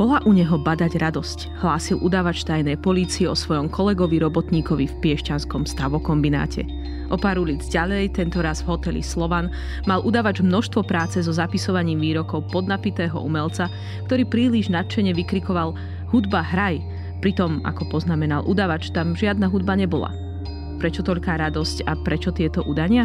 Bola u neho badať radosť, hlásil udávač tajnej polície o svojom kolegovi robotníkovi v Piešťanskom stavokombináte. O pár ulic ďalej, tento raz v hoteli Slovan, mal udavač množstvo práce so zapisovaním výrokov podnapitého umelca, ktorý príliš nadšene vykrikoval hudba hraj, pritom, ako poznamenal udavač, tam žiadna hudba nebola. Prečo toľká radosť a prečo tieto udania?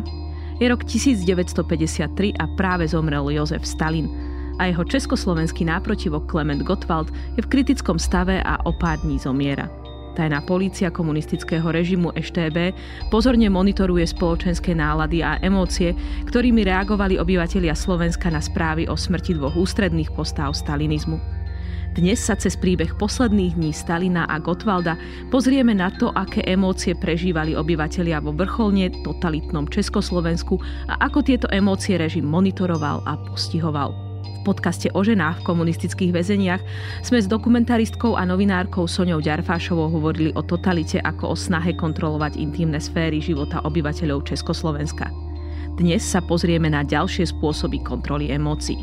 Je rok 1953 a práve zomrel Jozef Stalin a jeho československý náprotivok Klement Gottwald je v kritickom stave a o pár dní zomiera. Tajná polícia komunistického režimu EŠTB pozorne monitoruje spoločenské nálady a emócie, ktorými reagovali obyvatelia Slovenska na správy o smrti dvoch ústredných postáv stalinizmu. Dnes sa cez príbeh posledných dní Stalina a Gotwalda pozrieme na to, aké emócie prežívali obyvatelia vo vrcholne totalitnom Československu a ako tieto emócie režim monitoroval a postihoval podcaste o ženách v komunistických väzeniach sme s dokumentaristkou a novinárkou Soňou Ďarfášovou hovorili o totalite ako o snahe kontrolovať intimné sféry života obyvateľov Československa. Dnes sa pozrieme na ďalšie spôsoby kontroly emócií.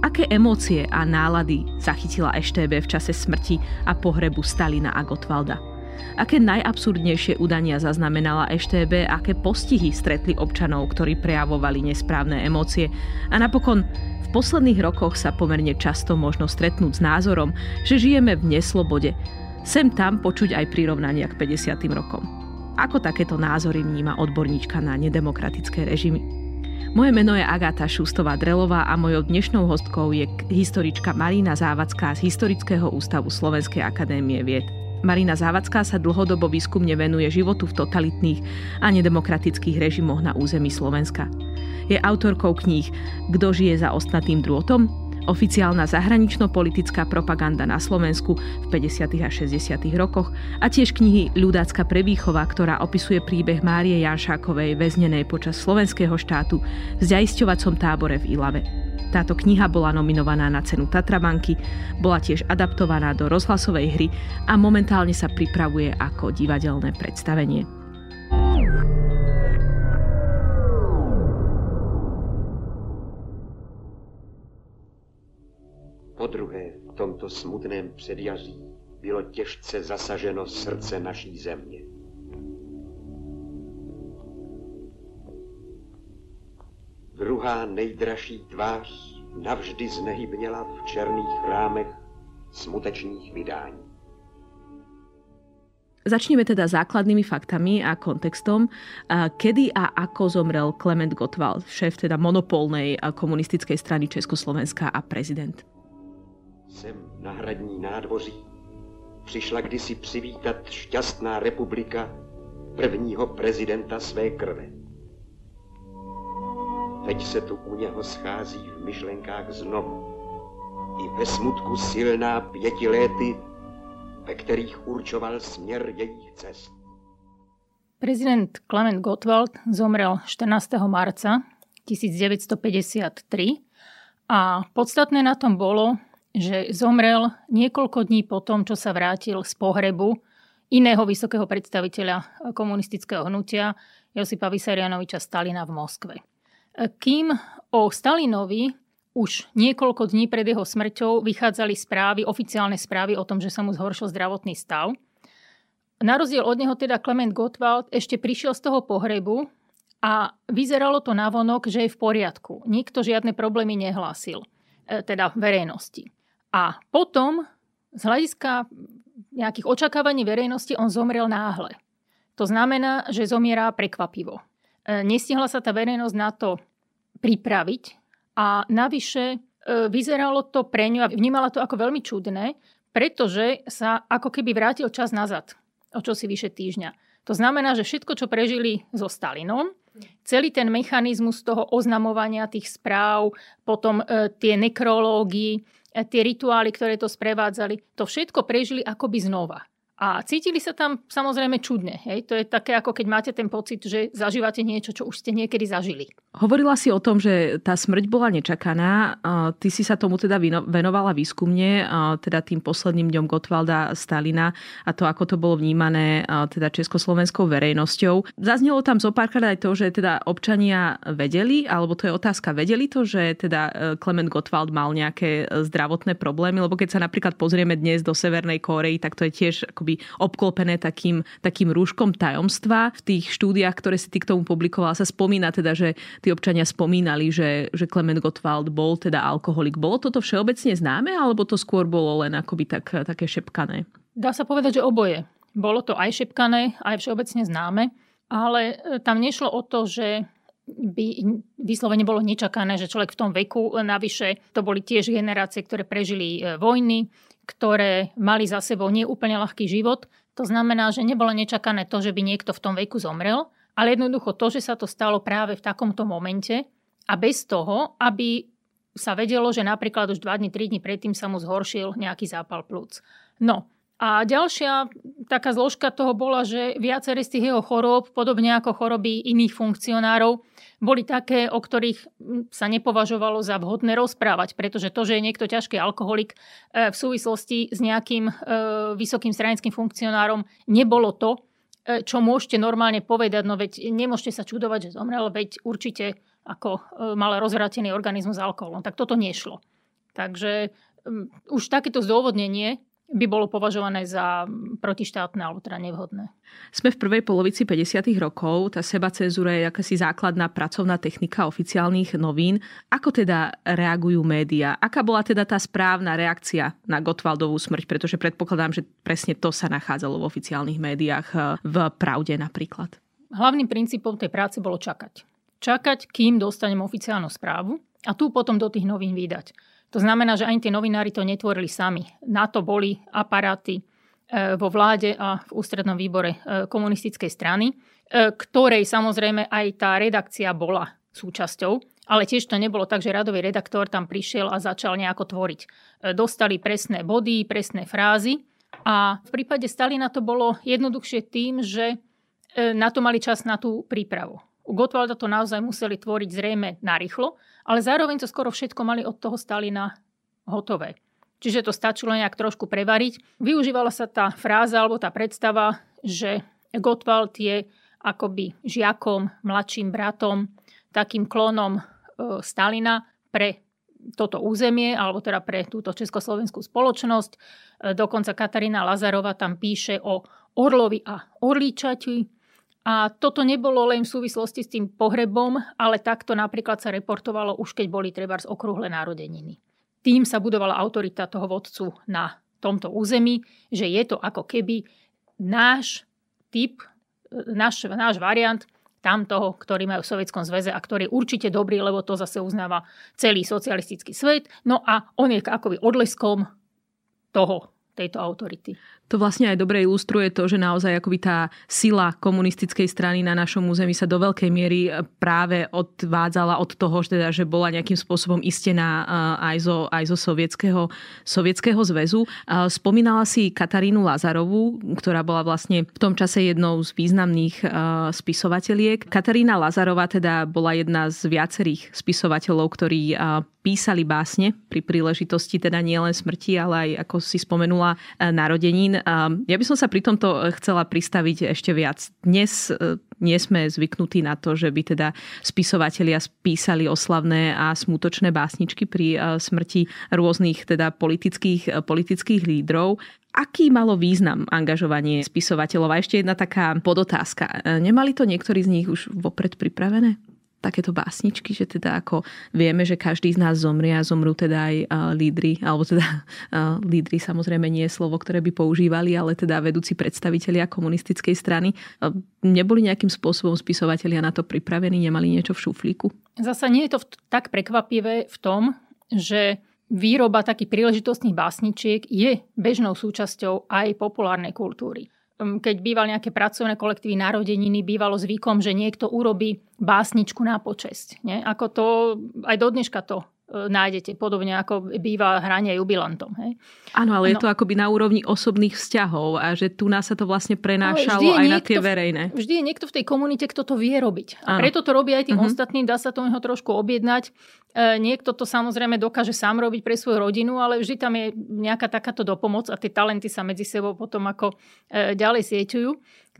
Aké emócie a nálady zachytila EŠTB v čase smrti a pohrebu Stalina a Gotwalda? Aké najabsurdnejšie udania zaznamenala EŠTB, aké postihy stretli občanov, ktorí prejavovali nesprávne emócie a napokon v posledných rokoch sa pomerne často možno stretnúť s názorom, že žijeme v neslobode. Sem tam počuť aj prirovnania k 50. rokom. Ako takéto názory vníma odborníčka na nedemokratické režimy? Moje meno je Agáta Šustová-Drelová a mojou dnešnou hostkou je historička Marína Závacká z Historického ústavu Slovenskej akadémie vied. Marina Závacká sa dlhodobo výskumne venuje životu v totalitných a nedemokratických režimoch na území Slovenska. Je autorkou kníh Kto žije za ostnatým drôtom? Oficiálna zahranično-politická propaganda na Slovensku v 50. a 60. rokoch a tiež knihy Ľudácka prevýchova, ktorá opisuje príbeh Márie Janšákovej väznenej počas slovenského štátu v zaisťovacom tábore v Ilave. Táto kniha bola nominovaná na cenu Tatrabanky, bola tiež adaptovaná do rozhlasovej hry a momentálne sa pripravuje ako divadelné predstavenie. Po druhé v tomto smutném předjaří bylo těžce zasaženo srdce naší země. Druhá nejdražší tvář navždy znehybněla v černých rámech smutečných vydání. Začneme teda základnými faktami a kontextom. Kedy a ako zomrel Klement Gottwald, šéf teda monopolnej komunistickej strany Československa a prezident? Sem na hradní nádvoří přišla kdysi přivítat šťastná republika prvního prezidenta své krve. Teď se tu u něho schází v myšlenkách znovu. I ve smutku silná pěti léty, ve kterých určoval směr jejich cest. Prezident Klement Gottwald zomrel 14. marca 1953 a podstatné na tom bolo, že zomrel niekoľko dní po tom, čo sa vrátil z pohrebu iného vysokého predstaviteľa komunistického hnutia Josipa Vysarianoviča Stalina v Moskve. Kým o Stalinovi už niekoľko dní pred jeho smrťou vychádzali správy, oficiálne správy o tom, že sa mu zhoršil zdravotný stav. Na rozdiel od neho teda Klement Gottwald ešte prišiel z toho pohrebu a vyzeralo to navonok, že je v poriadku. Nikto žiadne problémy nehlásil, e, teda verejnosti. A potom z hľadiska nejakých očakávaní verejnosti on zomrel náhle. To znamená, že zomiera prekvapivo. E, nestihla sa tá verejnosť na to pripraviť a navyše e, vyzeralo to pre ňu a vnímala to ako veľmi čudné, pretože sa ako keby vrátil čas nazad, o čo si vyše týždňa. To znamená, že všetko, čo prežili so Stalinom, celý ten mechanizmus toho oznamovania tých správ, potom e, tie nekrológy, tie rituály, ktoré to sprevádzali, to všetko prežili akoby znova. A cítili sa tam samozrejme čudne. Hej? To je také, ako keď máte ten pocit, že zažívate niečo, čo už ste niekedy zažili. Hovorila si o tom, že tá smrť bola nečakaná. Ty si sa tomu teda venovala výskumne, teda tým posledným dňom Gotwalda Stalina a to, ako to bolo vnímané teda československou verejnosťou. Zaznelo tam zopárkrát aj to, že teda občania vedeli, alebo to je otázka, vedeli to, že teda Klement Gottwald mal nejaké zdravotné problémy, lebo keď sa napríklad pozrieme dnes do Severnej Kórei, tak to je tiež akoby obklopené takým, takým rúškom tajomstva. V tých štúdiách, ktoré si ty k tomu publikovala, sa spomína teda, že tí občania spomínali, že, že Klement Gottwald bol teda alkoholik. Bolo toto všeobecne známe, alebo to skôr bolo len akoby tak, také šepkané? Dá sa povedať, že oboje. Bolo to aj šepkané, aj všeobecne známe, ale e, tam nešlo o to, že by vyslovene bolo nečakané, že človek v tom veku, e, navyše to boli tiež generácie, ktoré prežili e, vojny, ktoré mali za sebou neúplne ľahký život. To znamená, že nebolo nečakané to, že by niekto v tom veku zomrel, ale jednoducho to, že sa to stalo práve v takomto momente a bez toho, aby sa vedelo, že napríklad už 2 dní, 3 dní predtým sa mu zhoršil nejaký zápal plúc. No, a ďalšia taká zložka toho bola, že viaceré z tých jeho chorób, podobne ako choroby iných funkcionárov, boli také, o ktorých sa nepovažovalo za vhodné rozprávať, pretože to, že je niekto ťažký alkoholik e, v súvislosti s nejakým e, vysokým stranickým funkcionárom, nebolo to, E, čo môžete normálne povedať, no veď nemôžete sa čudovať, že zomrel, veď určite ako mal rozvratený organizmus alkoholom. Tak toto nešlo. Takže um, už takéto zdôvodnenie by bolo považované za protištátne alebo teda nevhodné. Sme v prvej polovici 50. rokov, tá seba cenzúra je akási základná pracovná technika oficiálnych novín. Ako teda reagujú médiá? Aká bola teda tá správna reakcia na Gotwaldovú smrť? Pretože predpokladám, že presne to sa nachádzalo v oficiálnych médiách, eh, v Pravde napríklad. Hlavným princípom tej práce bolo čakať. Čakať, kým dostanem oficiálnu správu a tu potom do tých novín vydať. To znamená, že ani tí novinári to netvorili sami. Na to boli aparáty e, vo vláde a v ústrednom výbore e, komunistickej strany, e, ktorej samozrejme aj tá redakcia bola súčasťou, ale tiež to nebolo tak, že radový redaktor tam prišiel a začal nejako tvoriť. Dostali presné body, presné frázy a v prípade Stalina to bolo jednoduchšie tým, že na to mali čas na tú prípravu. U Gotwalda to naozaj museli tvoriť zrejme narýchlo, ale zároveň to skoro všetko mali od toho Stalina hotové. Čiže to stačilo nejak trošku prevariť. Využívala sa tá fráza alebo tá predstava, že Gottwald je akoby žiakom, mladším bratom, takým klonom e, Stalina pre toto územie, alebo teda pre túto československú spoločnosť. E, dokonca Katarína Lazarova tam píše o Orlovi a Orlíčati, a toto nebolo len v súvislosti s tým pohrebom, ale takto napríklad sa reportovalo už keď boli treba z okrúhle národeniny. Tým sa budovala autorita toho vodcu na tomto území, že je to ako keby náš typ, náš, náš variant tam toho, ktorý majú v Sovietskom zväze a ktorý je určite dobrý, lebo to zase uznáva celý socialistický svet. No a on je akoby odleskom toho tejto autority. To vlastne aj dobre ilustruje to, že naozaj akoby tá sila komunistickej strany na našom území sa do veľkej miery e, práve odvádzala od toho, že, teda, že bola nejakým spôsobom istená e, aj zo, aj zo sovietského, sovietského zväzu. E, spomínala si Katarínu Lazarovú, ktorá bola vlastne v tom čase jednou z významných spisovateľiek. Katarína Lazarová teda bola jedna z viacerých spisovateľov, ktorí písali básne pri príležitosti teda nielen smrti, ale aj, ako si spomenula, narodenín ja by som sa pri tomto eh, chcela pristaviť ešte viac. Dnes eh, nie sme zvyknutí na to, že by teda spisovatelia spísali oslavné a smutočné básničky pri eh, smrti rôznych teda politických, politických lídrov. Aký malo význam angažovanie spisovateľov? A ešte jedna taká podotázka. Nemali to niektorí z nich už vopred pripravené? Takéto básničky, že teda ako vieme, že každý z nás zomrie a zomrú teda aj lídry, alebo teda lídry samozrejme nie je slovo, ktoré by používali, ale teda vedúci predstavitelia komunistickej strany. Neboli nejakým spôsobom spisovatelia na to pripravení, nemali niečo v šuflíku? Zasa nie je to tak prekvapivé v tom, že výroba takých príležitostných básničiek je bežnou súčasťou aj populárnej kultúry keď býval nejaké pracovné kolektívy narodeniny, bývalo zvykom, že niekto urobí básničku na počesť. Nie? Ako to, aj do dneška to E, nájdete, podobne ako býva hranie jubilantom. Hej. Áno, ale je to akoby na úrovni osobných vzťahov a že tu nás sa to vlastne prenášalo aj na tie verejné. Vždy je niekto v tej komunite, kto to vie robiť. A preto to robí aj tým uh-huh. ostatným, dá sa to neho trošku objednať. E, niekto to samozrejme dokáže sám robiť pre svoju rodinu, ale vždy tam je nejaká takáto dopomoc a tie talenty sa medzi sebou potom ako e, ďalej sieťujú.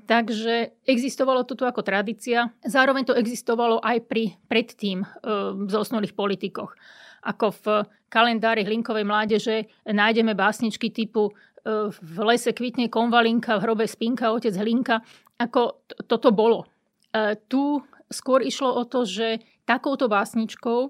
Takže existovalo to tu ako tradícia. Zároveň to existovalo aj pri predtým e, zosnulých politikoch ako v kalendári Hlinkovej mládeže nájdeme básničky typu v lese kvitne konvalinka, v hrobe spinka, otec Hlinka. Ako toto bolo. Tu skôr išlo o to, že takouto básničkou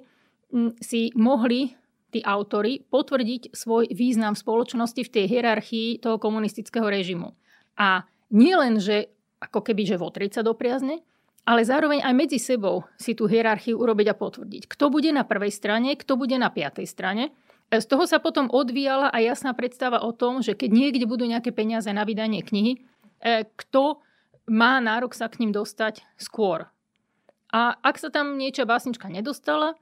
si mohli tí autory potvrdiť svoj význam v spoločnosti v tej hierarchii toho komunistického režimu. A nie len, že ako keby, že votriť sa do priazne, ale zároveň aj medzi sebou si tú hierarchiu urobiť a potvrdiť. Kto bude na prvej strane, kto bude na piatej strane. E, z toho sa potom odvíjala aj jasná predstava o tom, že keď niekde budú nejaké peniaze na vydanie knihy, e, kto má nárok sa k ním dostať skôr. A ak sa tam niečo básnička nedostala,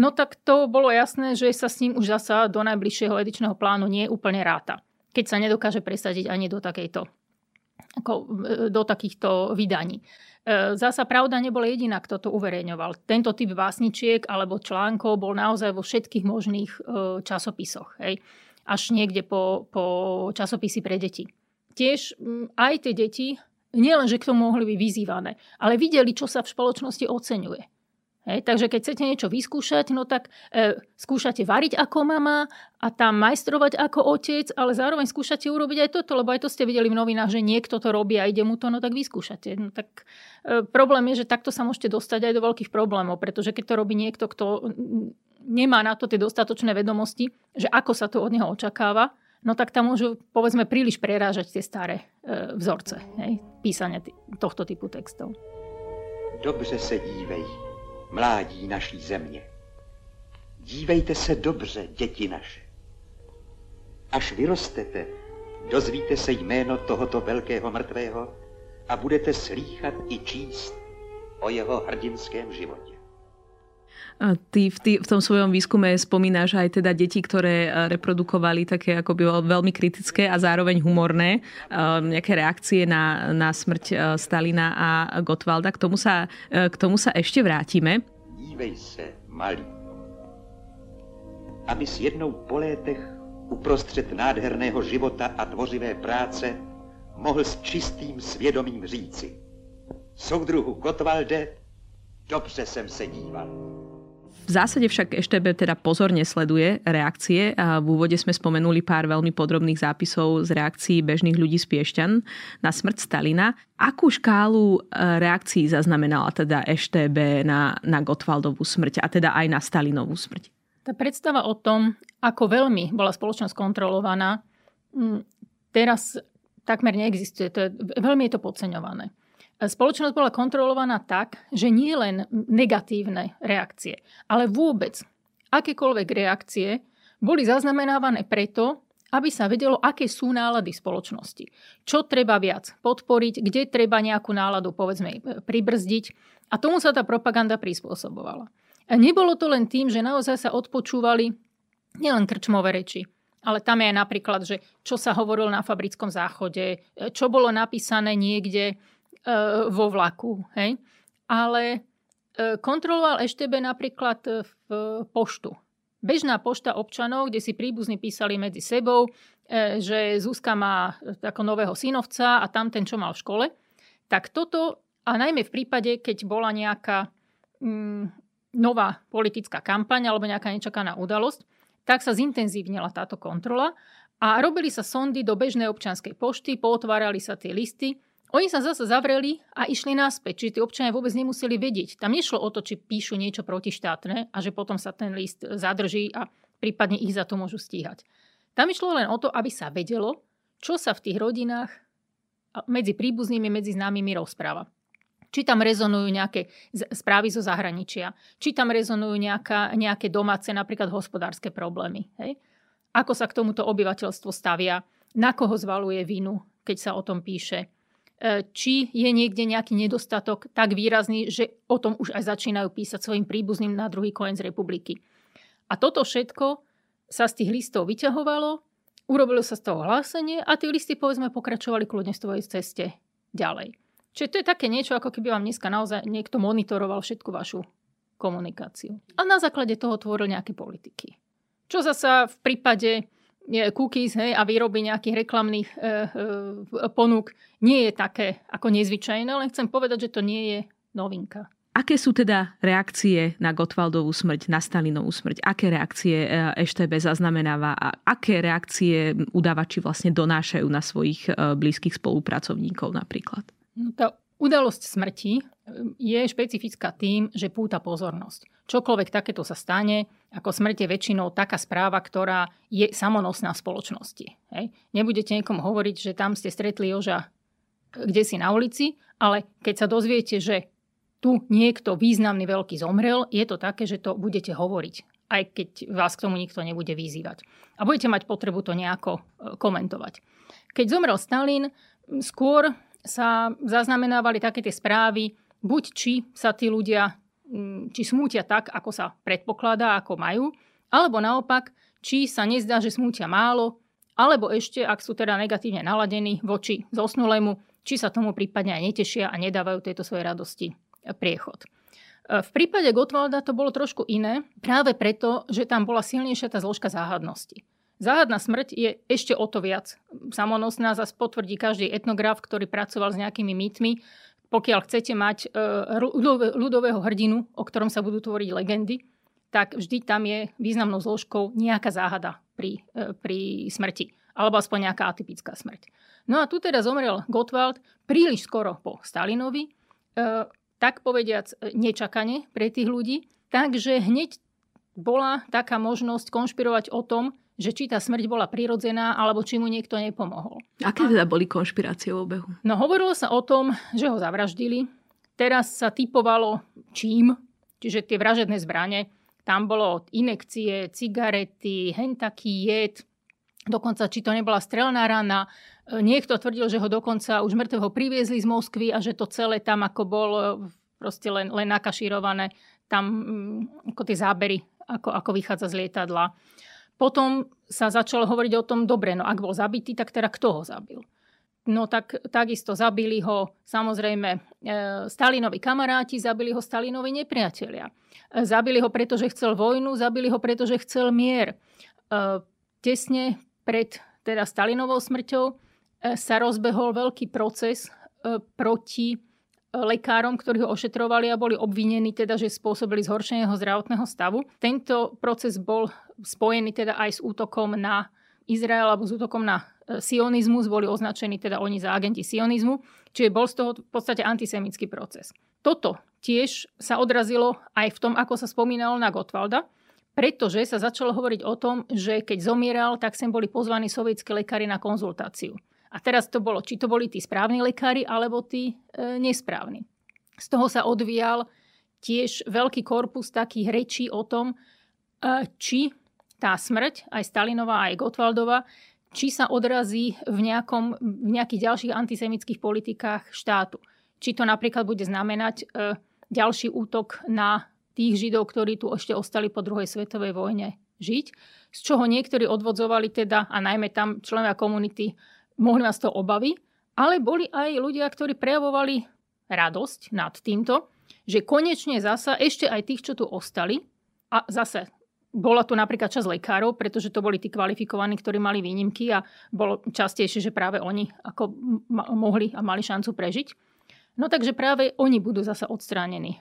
no tak to bolo jasné, že sa s ním už zasa do najbližšieho edičného plánu nie úplne ráta. Keď sa nedokáže presadiť ani do takejto ako e, do takýchto vydaní. E, zasa pravda nebola jediná, kto to uverejňoval. Tento typ básničiek alebo článkov bol naozaj vo všetkých možných e, časopisoch. Hej. Až niekde po, po časopisy pre deti. Tiež aj tie deti, nielen, že k tomu mohli byť vyzývané, ale videli, čo sa v spoločnosti oceňuje. Hej, takže keď chcete niečo vyskúšať, no tak e, skúšate variť ako mama a tam majstrovať ako otec, ale zároveň skúšate urobiť aj toto, lebo aj to ste videli v novinách, že niekto to robí a ide mu to, no tak vyskúšate. No tak e, problém je, že takto sa môžete dostať aj do veľkých problémov, pretože keď to robí niekto, kto nemá na to tie dostatočné vedomosti, že ako sa to od neho očakáva, no tak tam môžu, povedzme, príliš prerážať tie staré e, vzorce hej, písania t- tohto typu textov. Dobře se dívej mládí naší země. Dívejte se dobře, děti naše. Až vyrostete, dozvíte se jméno tohoto velkého mrtvého a budete slýchat i číst o jeho hrdinském životě. Ty v, ty v tom svojom výskume spomínaš aj teda deti, ktoré e, reprodukovali také akoby veľmi kritické a zároveň humorné e, nejaké reakcie na, na smrť e, Stalina a Gottwalda. K tomu sa, k tomu sa ešte vrátime. Dívej se, malý, aby si jednou po létech uprostřed nádherného života a tvořivé práce mohl s čistým svědomím říci. Soudruhu Gottwalde, dobře jsem se díval. V zásade však EŠTB teda pozorne sleduje reakcie v úvode sme spomenuli pár veľmi podrobných zápisov z reakcií bežných ľudí z Piešťan na smrť Stalina. Akú škálu e, reakcií zaznamenala teda EŠTB na, na Gotwaldovú smrť a teda aj na Stalinovú smrť? Tá predstava o tom, ako veľmi bola spoločnosť kontrolovaná, teraz takmer neexistuje. To je, veľmi je to podceňované. Spoločnosť bola kontrolovaná tak, že nie len negatívne reakcie, ale vôbec akékoľvek reakcie boli zaznamenávané preto, aby sa vedelo, aké sú nálady spoločnosti. Čo treba viac podporiť, kde treba nejakú náladu, povedzme, pribrzdiť. A tomu sa tá propaganda prispôsobovala. A nebolo to len tým, že naozaj sa odpočúvali nielen krčmové reči, ale tam je aj napríklad, že čo sa hovorilo na fabrickom záchode, čo bolo napísané niekde E, vo vlaku. Hej? Ale e, kontroloval EŠTB napríklad e, v poštu. Bežná pošta občanov, kde si príbuzní písali medzi sebou, že Zuzka má ako nového synovca a tam ten, čo mal v škole. Tak toto, a najmä v prípade, keď bola nejaká mm, nová politická kampaň alebo nejaká nečakaná udalosť, tak sa zintenzívnila táto kontrola a robili sa sondy do bežnej občanskej pošty, pootvárali sa tie listy oni sa zase zavreli a išli naspäť, čiže tí občania vôbec nemuseli vedieť. Tam nešlo o to, či píšu niečo protištátne a že potom sa ten list zadrží a prípadne ich za to môžu stíhať. Tam išlo len o to, aby sa vedelo, čo sa v tých rodinách medzi príbuznými, medzi známymi rozpráva. Či tam rezonujú nejaké správy zo zahraničia, či tam rezonujú nejaká, nejaké domáce, napríklad hospodárske problémy. Hej? Ako sa k tomuto obyvateľstvo stavia, na koho zvaluje vinu, keď sa o tom píše či je niekde nejaký nedostatok tak výrazný, že o tom už aj začínajú písať svojim príbuzným na druhý koniec republiky. A toto všetko sa z tých listov vyťahovalo, urobilo sa z toho hlásenie a tie listy povedzme pokračovali kľudne v svojej ceste ďalej. Čiže to je také niečo, ako keby vám dneska naozaj niekto monitoroval všetku vašu komunikáciu. A na základe toho tvoril nejaké politiky. Čo zasa v prípade cookies hej, a výroby nejakých reklamných e, e, ponúk nie je také ako nezvyčajné, len chcem povedať, že to nie je novinka. Aké sú teda reakcie na Gotwaldovú smrť, na Stalinovú smrť? Aké reakcie EŠTB zaznamenáva a aké reakcie udávači vlastne donášajú na svojich blízkych spolupracovníkov napríklad? No tá udalosť smrti e, je špecifická tým, že púta pozornosť. Čokoľvek takéto sa stane, ako smrť je väčšinou taká správa, ktorá je samonosná v spoločnosti. Hej? Nebudete niekomu hovoriť, že tam ste stretli Joža e, kde si na ulici, ale keď sa dozviete, že tu niekto významný veľký zomrel, je to také, že to budete hovoriť, aj keď vás k tomu nikto nebude vyzývať. A budete mať potrebu to nejako e, komentovať. Keď zomrel Stalin, skôr sa zaznamenávali také tie správy, buď či sa tí ľudia či smútia tak, ako sa predpokladá, ako majú, alebo naopak, či sa nezdá, že smútia málo, alebo ešte, ak sú teda negatívne naladení voči zosnulému, či sa tomu prípadne aj netešia a nedávajú tejto svojej radosti priechod. E, v prípade Gotwalda to bolo trošku iné, práve preto, že tam bola silnejšia tá zložka záhadnosti. Záhadná smrť je ešte o to viac samonosná, zase potvrdí každý etnograf, ktorý pracoval s nejakými mýtmi. Pokiaľ chcete mať e, ľudového hrdinu, o ktorom sa budú tvoriť legendy, tak vždy tam je významnou zložkou nejaká záhada pri, e, pri smrti. Alebo aspoň nejaká atypická smrť. No a tu teda zomrel Gottwald príliš skoro po Stalinovi tak povediac e, nečakane pre tých ľudí. Takže hneď bola taká možnosť konšpirovať o tom, že či tá smrť bola prirodzená, alebo či mu niekto nepomohol. Aké teda boli konšpirácie v obehu? No hovorilo sa o tom, že ho zavraždili. Teraz sa typovalo čím, čiže tie vražedné zbranie. Tam bolo inekcie, cigarety, hen taký jed, dokonca či to nebola strelná rana, Niekto tvrdil, že ho dokonca už mŕtvého priviezli z Moskvy a že to celé tam ako bol e, proste len, len nakašírované, tam mm, ako tie zábery, ako, ako vychádza z lietadla. Potom sa začalo hovoriť o tom, dobre, no ak bol zabitý, tak teda kto ho zabil? No tak takisto zabili ho samozrejme e, Stalinovi kamaráti, zabili ho Stalinovi nepriatelia. E, zabili ho, pretože chcel vojnu, zabili ho, pretože chcel mier. Tesne pred teda Stalinovou smrťou E, sa rozbehol veľký proces e, proti e, lekárom, ktorí ho ošetrovali a boli obvinení teda, že spôsobili zhoršenie jeho zdravotného stavu. Tento proces bol spojený teda aj s útokom na Izrael alebo s útokom na sionizmus, boli označení teda oni za agenti sionizmu, čiže bol z toho v podstate antisemický proces. Toto tiež sa odrazilo aj v tom, ako sa spomínalo na Gottwalda, pretože sa začalo hovoriť o tom, že keď zomieral, tak sem boli pozvaní sovietské lekári na konzultáciu. A teraz to bolo, či to boli tí správni lekári, alebo tí e, nesprávni. Z toho sa odvíjal tiež veľký korpus takých rečí o tom, e, či tá smrť, aj Stalinová, aj Gotwaldova, či sa odrazí v, nejakom, v nejakých ďalších antisemických politikách štátu. Či to napríklad bude znamenať e, ďalší útok na tých Židov, ktorí tu ešte ostali po druhej svetovej vojne žiť, z čoho niektorí odvodzovali teda, a najmä tam členovia komunity, mohli mať z toho obavy, ale boli aj ľudia, ktorí prejavovali radosť nad týmto, že konečne zasa ešte aj tých, čo tu ostali, a zase bola tu napríklad časť lekárov, pretože to boli tí kvalifikovaní, ktorí mali výnimky a bolo častejšie, že práve oni ako mohli a mali šancu prežiť. No takže práve oni budú zasa odstránení e,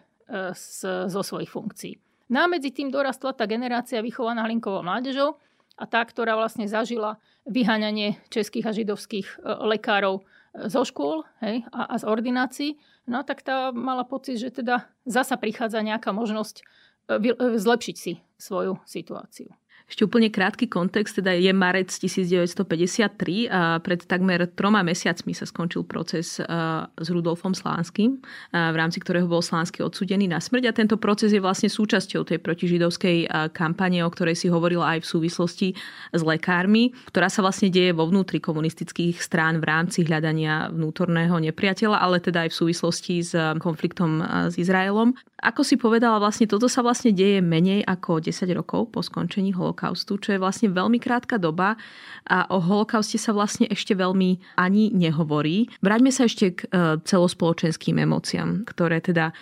z, zo svojich funkcií. No a medzi tým dorastla tá generácia vychovaná hlinkovou mládežou, a tá, ktorá vlastne zažila vyháňanie českých a židovských e, lekárov e, zo škôl hej, a, a z ordinácií, no tak tá mala pocit, že teda zasa prichádza nejaká možnosť e, zlepšiť si svoju situáciu. Ešte úplne krátky kontext, teda je marec 1953 a pred takmer troma mesiacmi sa skončil proces s Rudolfom Slánským, v rámci ktorého bol Slánsky odsudený na smrť a tento proces je vlastne súčasťou tej protižidovskej kampane, o ktorej si hovorila aj v súvislosti s lekármi, ktorá sa vlastne deje vo vnútri komunistických strán v rámci hľadania vnútorného nepriateľa, ale teda aj v súvislosti s konfliktom s Izraelom. Ako si povedala, vlastne toto sa vlastne deje menej ako 10 rokov po skončení holokaustu, čo je vlastne veľmi krátka doba a o holokauste sa vlastne ešte veľmi ani nehovorí. Vráťme sa ešte k e, celospoločenským emóciám, ktoré teda e,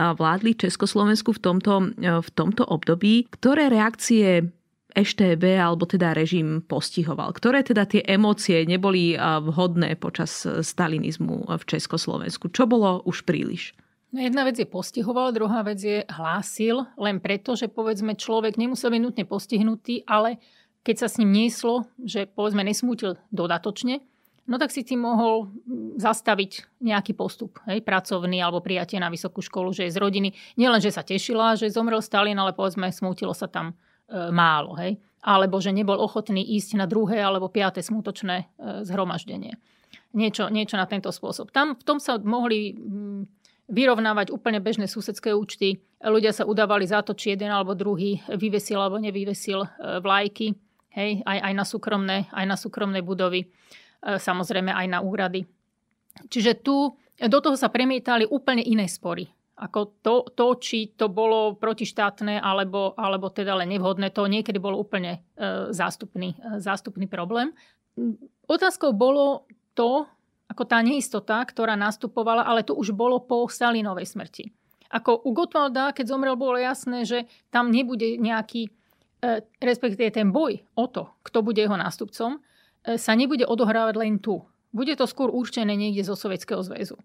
vládli Československu v tomto, e, v tomto období. Ktoré reakcie EŠTB alebo teda režim postihoval? Ktoré teda tie emócie neboli vhodné počas stalinizmu v Československu? Čo bolo už príliš? No jedna vec je postihoval, druhá vec je hlásil, len preto, že povedzme človek nemusel byť nutne postihnutý, ale keď sa s ním nieslo, že povedzme nesmútil dodatočne, no tak si tým mohol mm, zastaviť nejaký postup, hej, pracovný alebo prijatie na vysokú školu, že je z rodiny. Nielen, že sa tešila, že zomrel Stalin, ale povedzme smútilo sa tam e, málo, hej. Alebo že nebol ochotný ísť na druhé alebo piaté smutočné e, zhromaždenie. Niečo, niečo na tento spôsob. Tam v tom sa mohli... Mm, vyrovnávať úplne bežné susedské účty. Ľudia sa udávali za to, či jeden alebo druhý vyvesil alebo nevyvesil e, vlajky, hej, aj, aj, na súkromné, aj na súkromné budovy, e, samozrejme aj na úrady. Čiže tu do toho sa premietali úplne iné spory. Ako to, to či to bolo protištátne alebo, alebo teda len nevhodné, to niekedy bolo úplne e, zástupný, zástupný problém. Otázkou bolo to, ako tá neistota, ktorá nastupovala, ale to už bolo po Stalinovej smrti. Ako u Gottwalda, keď zomrel, bolo jasné, že tam nebude nejaký, e, respektíve ten boj o to, kto bude jeho nástupcom, e, sa nebude odohrávať len tu. Bude to skôr určené niekde zo Sovietskeho zväzu.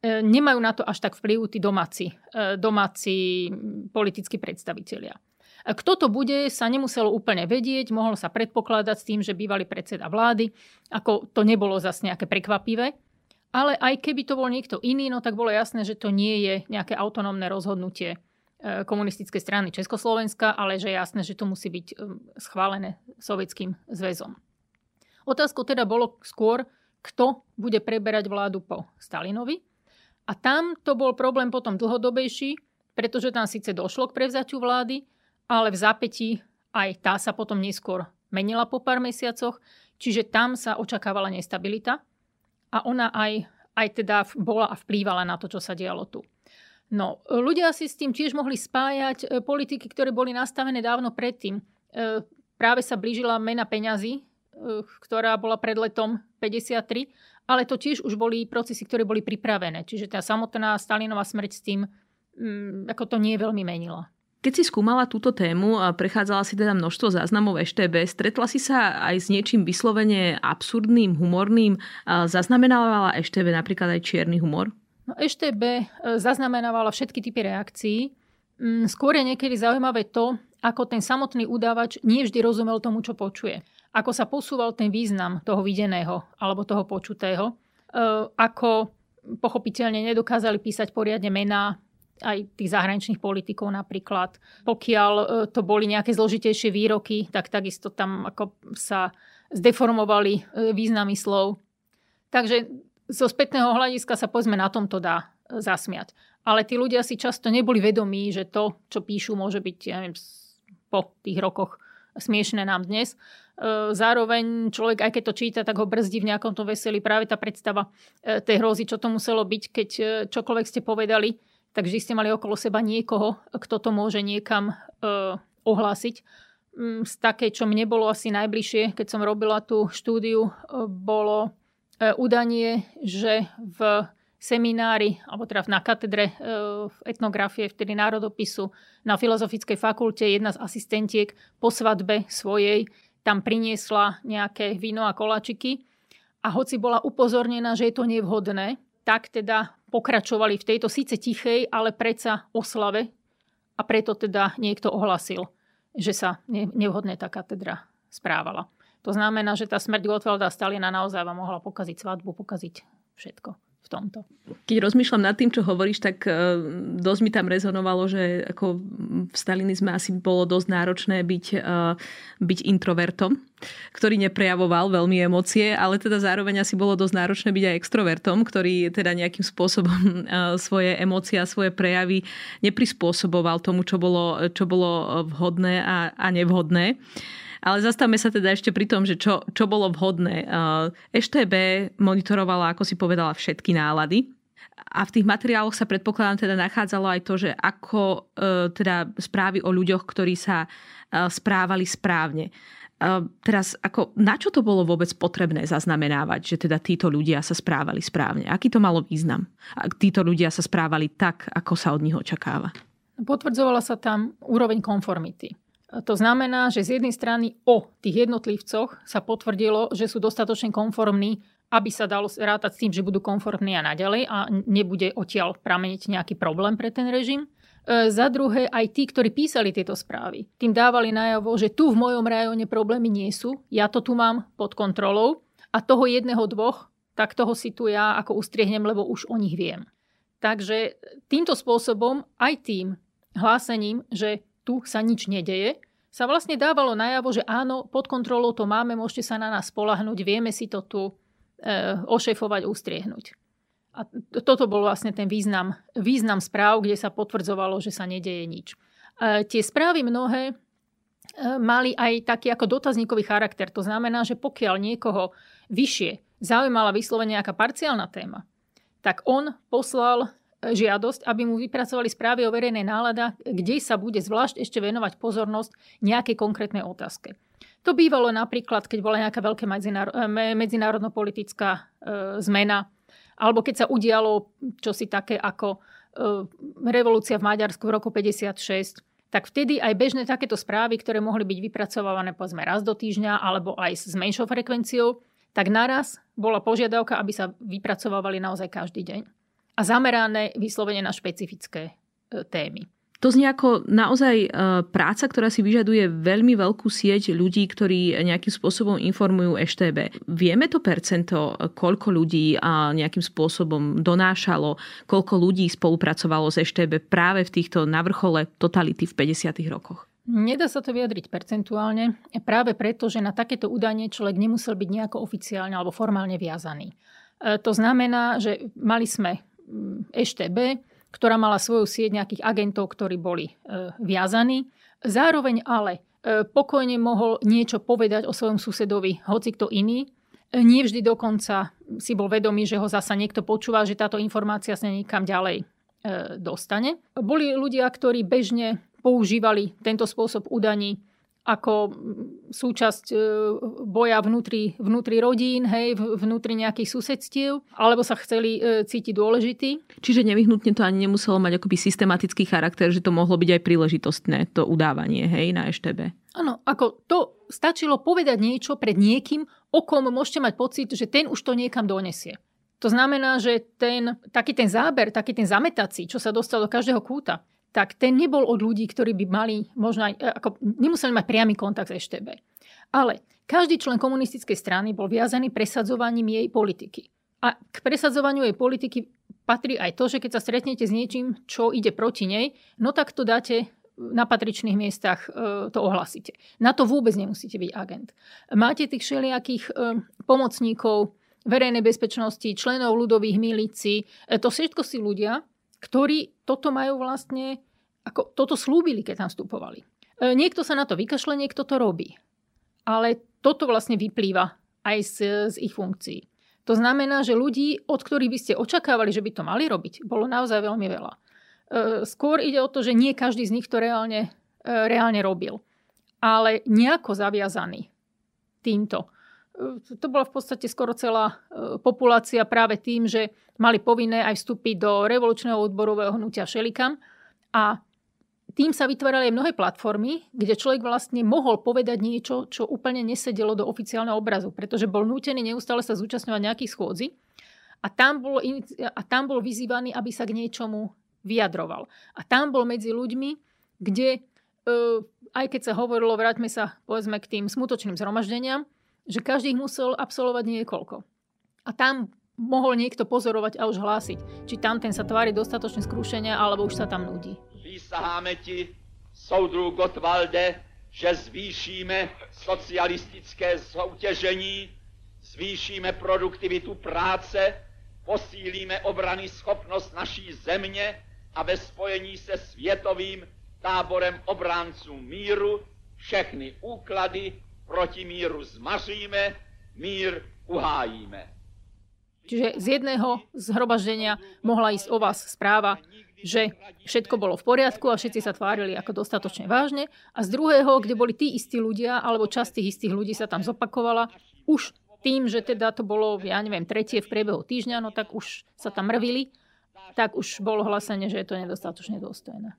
E, nemajú na to až tak vplyv tí domáci, e, domáci politickí predstavitelia. Kto to bude, sa nemuselo úplne vedieť, mohlo sa predpokladať s tým, že bývalý predseda vlády, ako to nebolo zase nejaké prekvapivé. Ale aj keby to bol niekto iný, no tak bolo jasné, že to nie je nejaké autonómne rozhodnutie e, komunistickej strany Československa, ale že je jasné, že to musí byť e, schválené Sovietským zväzom. Otázkou teda bolo skôr, kto bude preberať vládu po Stalinovi. A tam to bol problém potom dlhodobejší, pretože tam síce došlo k prevzatiu vlády, ale v zápätí aj tá sa potom neskôr menila po pár mesiacoch, čiže tam sa očakávala nestabilita a ona aj, aj teda bola a vplývala na to, čo sa dialo tu. No, ľudia si s tým tiež mohli spájať e, politiky, ktoré boli nastavené dávno predtým. E, práve sa blížila mena peňazí, e, ktorá bola pred letom 53, ale to tiež už boli procesy, ktoré boli pripravené. Čiže tá samotná Stalinová smrť s tým, mm, ako to nie veľmi menila. Keď si skúmala túto tému a prechádzala si teda množstvo záznamov EŠTB, stretla si sa aj s niečím vyslovene absurdným, humorným? Zaznamenávala EŠTB napríklad aj čierny humor? No, EŠTB e, zaznamenávala všetky typy reakcií. Mm, skôr je niekedy zaujímavé to, ako ten samotný udávač nie vždy rozumel tomu, čo počuje. Ako sa posúval ten význam toho videného alebo toho počutého. E, ako pochopiteľne nedokázali písať poriadne mená aj tých zahraničných politikov napríklad. Pokiaľ e, to boli nejaké zložitejšie výroky, tak takisto tam ako sa zdeformovali e, významy slov. Takže zo spätného hľadiska sa povedzme na tomto dá e, zasmiať. Ale tí ľudia si často neboli vedomí, že to, čo píšu, môže byť ja neviem, po tých rokoch smiešné nám dnes. Zároveň človek, aj keď to číta, tak ho brzdí v nejakom tom veselí práve tá predstava tej hrozy, čo to muselo byť, keď čokoľvek ste povedali, Takže ste mali okolo seba niekoho, kto to môže niekam uh, ohlásiť. Um, z také, čo mne bolo asi najbližšie, keď som robila tú štúdiu, uh, bolo uh, udanie, že v seminári, alebo teda na katedre uh, etnografie, vtedy národopisu, na Filozofickej fakulte jedna z asistentiek po svadbe svojej tam priniesla nejaké víno a koláčiky a hoci bola upozornená, že je to nevhodné, tak teda pokračovali v tejto síce tichej, ale predsa oslave a preto teda niekto ohlasil, že sa nevhodne tá katedra správala. To znamená, že tá smrť Gottwalda Stalina naozaj vám mohla pokaziť svadbu, pokaziť všetko tomto. Keď rozmýšľam nad tým, čo hovoríš, tak e, dosť mi tam rezonovalo, že ako v stalinizme asi bolo dosť náročné byť, e, byť introvertom, ktorý neprejavoval veľmi emócie, ale teda zároveň asi bolo dosť náročné byť aj extrovertom, ktorý teda nejakým spôsobom e, svoje emócie a svoje prejavy neprispôsoboval tomu, čo bolo, čo bolo vhodné a, a nevhodné. Ale zastavme sa teda ešte pri tom, že čo, čo bolo vhodné. EŠTB monitorovala, ako si povedala, všetky nálady. a v tých materiáloch sa predpokladám teda nachádzalo aj to, že ako e, teda správy o ľuďoch, ktorí sa e, správali správne. Teraz, ako, na čo to bolo vôbec potrebné zaznamenávať, že teda títo ľudia sa správali správne? Aký to malo význam? Ak títo ľudia sa správali tak, ako sa od nich očakáva? Potvrdzovala sa tam úroveň konformity. To znamená, že z jednej strany o tých jednotlivcoch sa potvrdilo, že sú dostatočne konformní aby sa dalo rátať s tým, že budú konformní a naďalej a nebude odtiaľ prameniť nejaký problém pre ten režim. E, za druhé, aj tí, ktorí písali tieto správy, tým dávali najavo, že tu v mojom rajóne problémy nie sú, ja to tu mám pod kontrolou a toho jedného, dvoch, tak toho si tu ja ako ustriehnem, lebo už o nich viem. Takže týmto spôsobom, aj tým hlásením, že tu sa nič nedeje, sa vlastne dávalo najavo, že áno, pod kontrolou to máme, môžete sa na nás spolahnúť, vieme si to tu E, ošefovať, ustriehnúť. A toto bol vlastne ten význam, význam správ, kde sa potvrdzovalo, že sa nedeje nič. E, tie správy mnohé e, mali aj taký ako dotazníkový charakter. To znamená, že pokiaľ niekoho vyššie zaujímala vyslovene nejaká parciálna téma, tak on poslal žiadosť, aby mu vypracovali správy o verejnej nálada, kde sa bude zvlášť ešte venovať pozornosť nejakej konkrétnej otázke. To bývalo napríklad, keď bola nejaká veľká eh, medzinárodno-politická e, zmena, alebo keď sa udialo čosi také ako e, revolúcia v Maďarsku v roku 56, tak vtedy aj bežné takéto správy, ktoré mohli byť vypracovávané povedzme raz do týždňa alebo aj s menšou frekvenciou, tak naraz bola požiadavka, aby sa vypracovávali naozaj každý deň. A zamerané vyslovene na špecifické e, témy. To znie ako naozaj e, práca, ktorá si vyžaduje veľmi veľkú sieť ľudí, ktorí nejakým spôsobom informujú EŠTB. Vieme to percento, koľko ľudí nejakým spôsobom donášalo, koľko ľudí spolupracovalo s EŠTB práve v týchto navrchole totality v 50. rokoch? Nedá sa to vyjadriť percentuálne, práve preto, že na takéto údanie človek nemusel byť nejako oficiálne alebo formálne viazaný. E, to znamená, že mali sme EŠTB, ktorá mala svoju sieť nejakých agentov, ktorí boli e, viazaní. Zároveň ale e, pokojne mohol niečo povedať o svojom susedovi, hoci kto iný. Nie vždy dokonca si bol vedomý, že ho zasa niekto počúva, že táto informácia sa niekam ďalej e, dostane. Boli ľudia, ktorí bežne používali tento spôsob údaní ako súčasť e, boja vnútri, vnútri rodín, hej, vnútri nejakých susedstiev, alebo sa chceli e, cítiť dôležitý. Čiže nevyhnutne to ani nemuselo mať akoby systematický charakter, že to mohlo byť aj príležitostné, to udávanie, hej, na EŠTB. Áno, ako to stačilo povedať niečo pred niekým, o kom môžete mať pocit, že ten už to niekam donesie. To znamená, že ten, taký ten záber, taký ten zametací, čo sa dostal do každého kúta, tak ten nebol od ľudí, ktorí by mali možno aj, e, ako, nemuseli mať priamy kontakt s EŠTB. Ale každý člen komunistickej strany bol viazaný presadzovaním jej politiky. A k presadzovaniu jej politiky patrí aj to, že keď sa stretnete s niečím, čo ide proti nej, no tak to dáte na patričných miestach e, to ohlasíte. Na to vôbec nemusíte byť agent. Máte tých všelijakých e, pomocníkov verejnej bezpečnosti, členov ľudových milícií. To všetko si ľudia, ktorí toto majú vlastne, ako toto slúbili, keď tam vstupovali. E, niekto sa na to vykašle, niekto to robí. Ale toto vlastne vyplýva aj z, z ich funkcií. To znamená, že ľudí, od ktorých by ste očakávali, že by to mali robiť, bolo naozaj veľmi veľa. E, skôr ide o to, že nie každý z nich to reálne, e, reálne robil. Ale nejako zaviazaný týmto to bola v podstate skoro celá e, populácia práve tým, že mali povinné aj vstúpiť do revolučného odborového hnutia Šelikam a tým sa vytvárali aj mnohé platformy, kde človek vlastne mohol povedať niečo, čo úplne nesedelo do oficiálneho obrazu, pretože bol nútený neustále sa zúčastňovať nejakých schôdzi a tam bol, a tam bol vyzývaný, aby sa k niečomu vyjadroval. A tam bol medzi ľuďmi, kde e, aj keď sa hovorilo, vráťme sa povedzme k tým smutočným zhromaždeniam, že každý musel absolvovať niekoľko. A tam mohol niekto pozorovať a už hlásiť, či tam ten sa tvári dostatočne skrušenia, alebo už sa tam nudí. Vysaháme ti, soudru Gotwalde, že zvýšíme socialistické soutěžení, zvýšíme produktivitu práce, posílíme obrany schopnost naší země a ve spojení se světovým táborem obránců míru všechny úklady proti míru zmaříme, mír uhájíme. Čiže z jedného zhromaždenia mohla ísť o vás správa, že všetko bolo v poriadku a všetci sa tvárili ako dostatočne vážne. A z druhého, kde boli tí istí ľudia, alebo časť tých istých ľudí sa tam zopakovala, už tým, že teda to bolo, ja neviem, tretie v priebehu týždňa, no tak už sa tam mrvili, tak už bolo hlasenie, že je to nedostatočne dôstojné.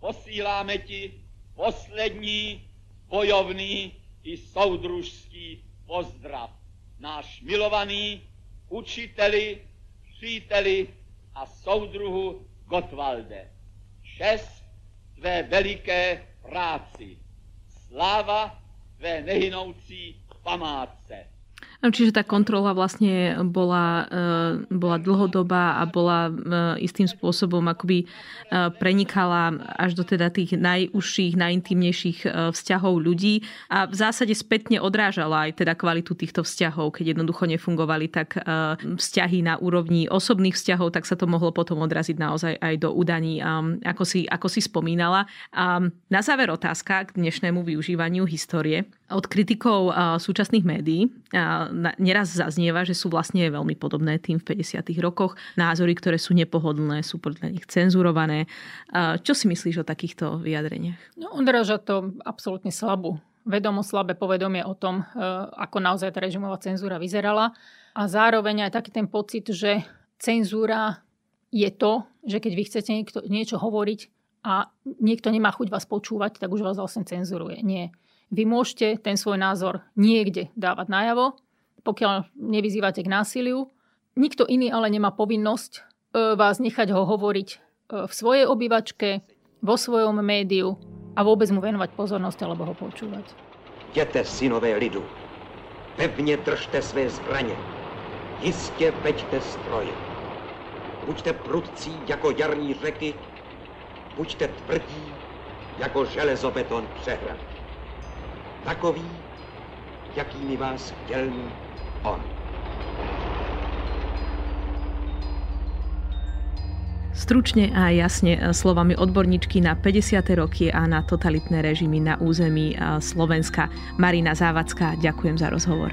Posíláme ti poslední bojovný i soudružský pozdrav. Náš milovaný učiteli, příteli a soudruhu Gotwalde. Čest tvé veliké práci. Sláva tvé nehynoucí památce. Čiže tá kontrola vlastne bola, e, bola dlhodobá a bola e, istým spôsobom akoby e, prenikala až do teda tých najúžších, najintimnejších vzťahov ľudí a v zásade spätne odrážala aj teda kvalitu týchto vzťahov. Keď jednoducho nefungovali tak vzťahy na úrovni osobných vzťahov, tak sa to mohlo potom odraziť naozaj aj do údaní, ako si, ako si spomínala. A na záver otázka k dnešnému využívaniu histórie. Od kritikov súčasných médií neraz zaznieva, že sú vlastne veľmi podobné tým v 50. rokoch. Názory, ktoré sú nepohodlné, sú podľa nich cenzurované. Čo si myslíš o takýchto vyjadreniach? No, odráža to absolútne slabú vedomo slabé povedomie o tom, e, ako naozaj tá režimová cenzúra vyzerala. A zároveň aj taký ten pocit, že cenzúra je to, že keď vy chcete niečo hovoriť a niekto nemá chuť vás počúvať, tak už vás vlastne cenzuruje. Nie. Vy môžete ten svoj názor niekde dávať najavo, pokiaľ nevyzývate k násiliu. Nikto iný ale nemá povinnosť e, vás nechať ho hovoriť e, v svojej obývačke, vo svojom médiu a vôbec mu venovať pozornosť alebo ho počúvať. Jděte, synové lidu, pevně držte své zbraně, jistě veďte stroje. Buďte prudcí jako jarní řeky, buďte tvrdí jako železobeton přehrad. Takový, jakými vás chtěl on. Stručne a jasne e, slovami odborníčky na 50. roky a na totalitné režimy na území e, Slovenska Marina Závacká. Ďakujem za rozhovor.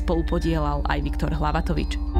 spolu podielal aj Viktor Hlavatovič.